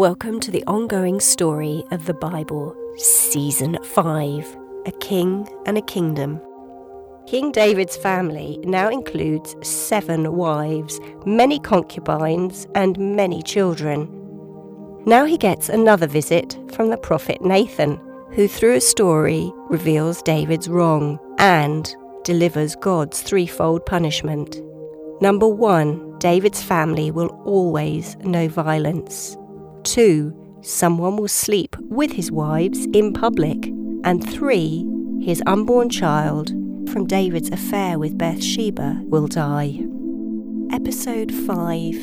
Welcome to the ongoing story of the Bible, Season 5 A King and a Kingdom. King David's family now includes seven wives, many concubines, and many children. Now he gets another visit from the prophet Nathan, who through a story reveals David's wrong and delivers God's threefold punishment. Number one, David's family will always know violence. Two, someone will sleep with his wives in public. And three, his unborn child from David's affair with Bathsheba will die. Episode 5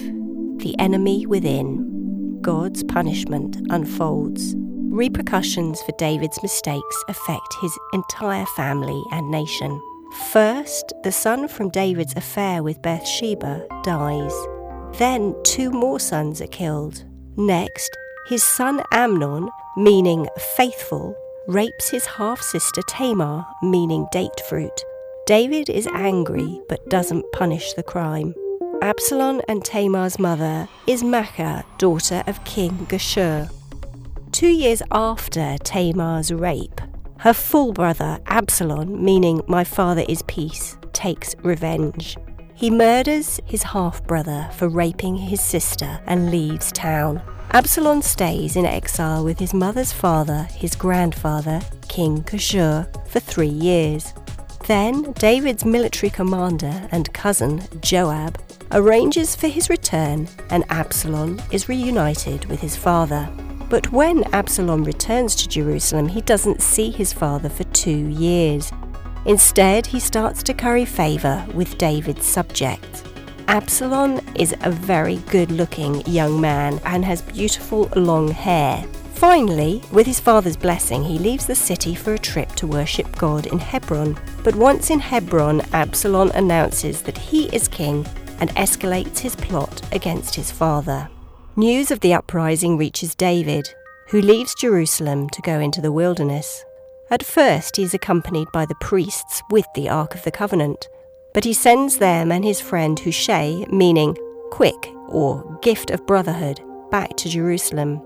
The Enemy Within God's punishment unfolds. Repercussions for David's mistakes affect his entire family and nation. First, the son from David's affair with Bathsheba dies. Then, two more sons are killed. Next, his son Amnon, meaning faithful, rapes his half sister Tamar, meaning date fruit. David is angry but doesn't punish the crime. Absalom and Tamar's mother is Maacah, daughter of King Geshur. Two years after Tamar's rape, her full brother Absalom, meaning my father is peace, takes revenge. He murders his half brother for raping his sister and leaves town. Absalom stays in exile with his mother's father, his grandfather, King Geshur, for three years. Then David's military commander and cousin, Joab, arranges for his return, and Absalom is reunited with his father. But when Absalom returns to Jerusalem, he doesn't see his father for two years. Instead, he starts to curry favour with David's subjects. Absalom is a very good looking young man and has beautiful long hair. Finally, with his father's blessing, he leaves the city for a trip to worship God in Hebron. But once in Hebron, Absalom announces that he is king and escalates his plot against his father. News of the uprising reaches David, who leaves Jerusalem to go into the wilderness. At first, he is accompanied by the priests with the Ark of the Covenant, but he sends them and his friend Hushai, meaning quick or gift of brotherhood, back to Jerusalem.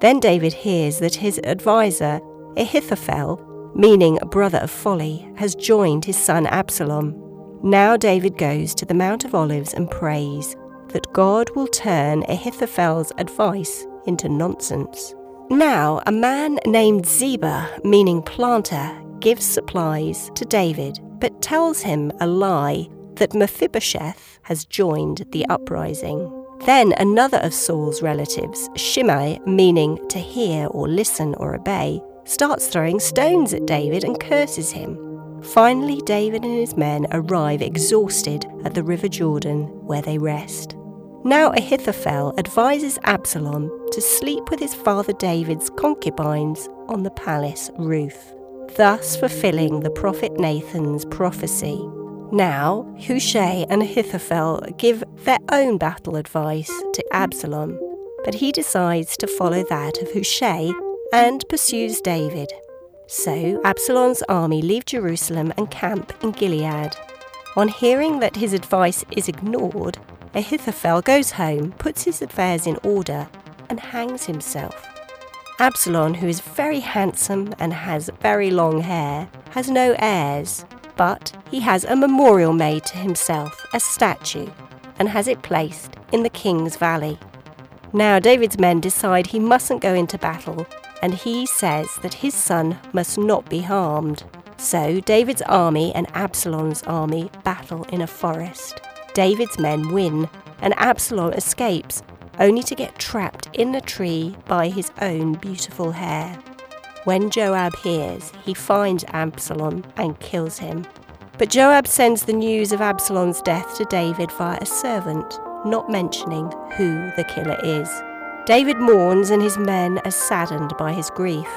Then David hears that his adviser, Ahithophel, meaning brother of folly, has joined his son Absalom. Now David goes to the Mount of Olives and prays that God will turn Ahithophel's advice into nonsense. Now, a man named Ziba, meaning planter, gives supplies to David, but tells him a lie that Mephibosheth has joined the uprising. Then another of Saul's relatives, Shimei, meaning to hear or listen or obey, starts throwing stones at David and curses him. Finally, David and his men arrive exhausted at the river Jordan, where they rest. Now Ahithophel advises Absalom to sleep with his father David's concubines on the palace roof, thus fulfilling the prophet Nathan's prophecy. Now, Hushai and Ahithophel give their own battle advice to Absalom, but he decides to follow that of Hushai and pursues David. So Absalom's army leave Jerusalem and camp in Gilead. On hearing that his advice is ignored, Ahithophel goes home, puts his affairs in order, and hangs himself. Absalom, who is very handsome and has very long hair, has no heirs, but he has a memorial made to himself, a statue, and has it placed in the king's valley. Now David's men decide he mustn't go into battle, and he says that his son must not be harmed. So David's army and Absalom's army battle in a forest. David's men win, and Absalom escapes, only to get trapped in a tree by his own beautiful hair. When Joab hears, he finds Absalom and kills him. But Joab sends the news of Absalom's death to David via a servant, not mentioning who the killer is. David mourns, and his men are saddened by his grief.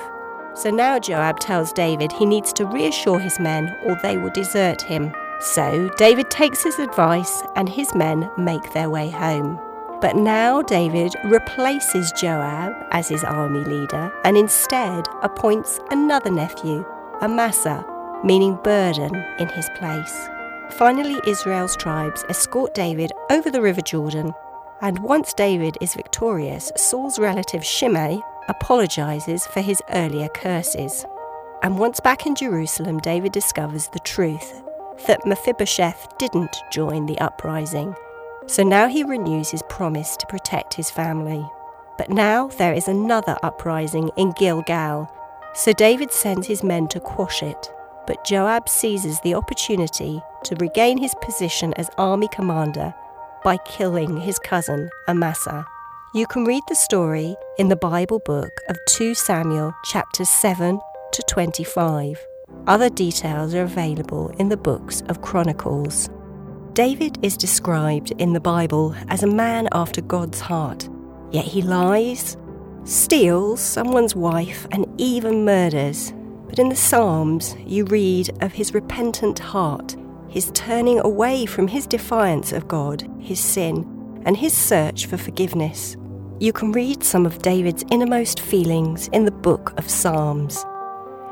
So now Joab tells David he needs to reassure his men or they will desert him. So David takes his advice and his men make their way home. But now David replaces Joab as his army leader and instead appoints another nephew, Amasa, meaning burden, in his place. Finally, Israel's tribes escort David over the river Jordan And once David is victorious, Saul's relative Shimei apologizes for his earlier curses. And once back in Jerusalem, David discovers the truth that Mephibosheth didn't join the uprising. So now he renews his promise to protect his family. But now there is another uprising in Gilgal, so David sends his men to quash it. But Joab seizes the opportunity to regain his position as army commander by killing his cousin Amasa. You can read the story in the Bible book of 2 Samuel chapters 7 to 25. Other details are available in the books of Chronicles. David is described in the Bible as a man after God's heart, yet he lies, steals someone's wife, and even murders. But in the Psalms, you read of his repentant heart, his turning away from his defiance of God, his sin, and his search for forgiveness. You can read some of David's innermost feelings in the book of Psalms.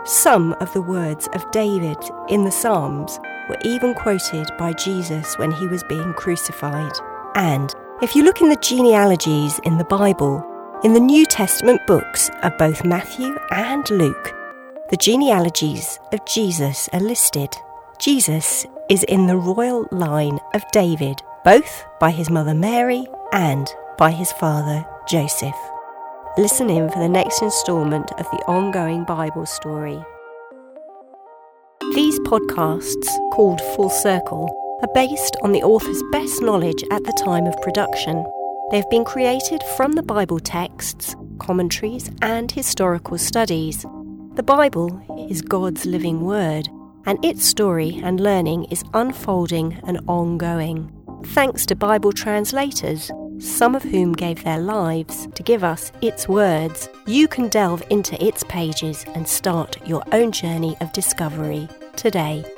Some of the words of David in the Psalms were even quoted by Jesus when he was being crucified. And if you look in the genealogies in the Bible, in the New Testament books of both Matthew and Luke, the genealogies of Jesus are listed. Jesus is in the royal line of David, both by his mother Mary and by his father Joseph. Listen in for the next instalment of the ongoing Bible story. These podcasts, called Full Circle, are based on the author's best knowledge at the time of production. They've been created from the Bible texts, commentaries, and historical studies. The Bible is God's living word, and its story and learning is unfolding and ongoing. Thanks to Bible translators some of whom gave their lives to give us its words, you can delve into its pages and start your own journey of discovery today.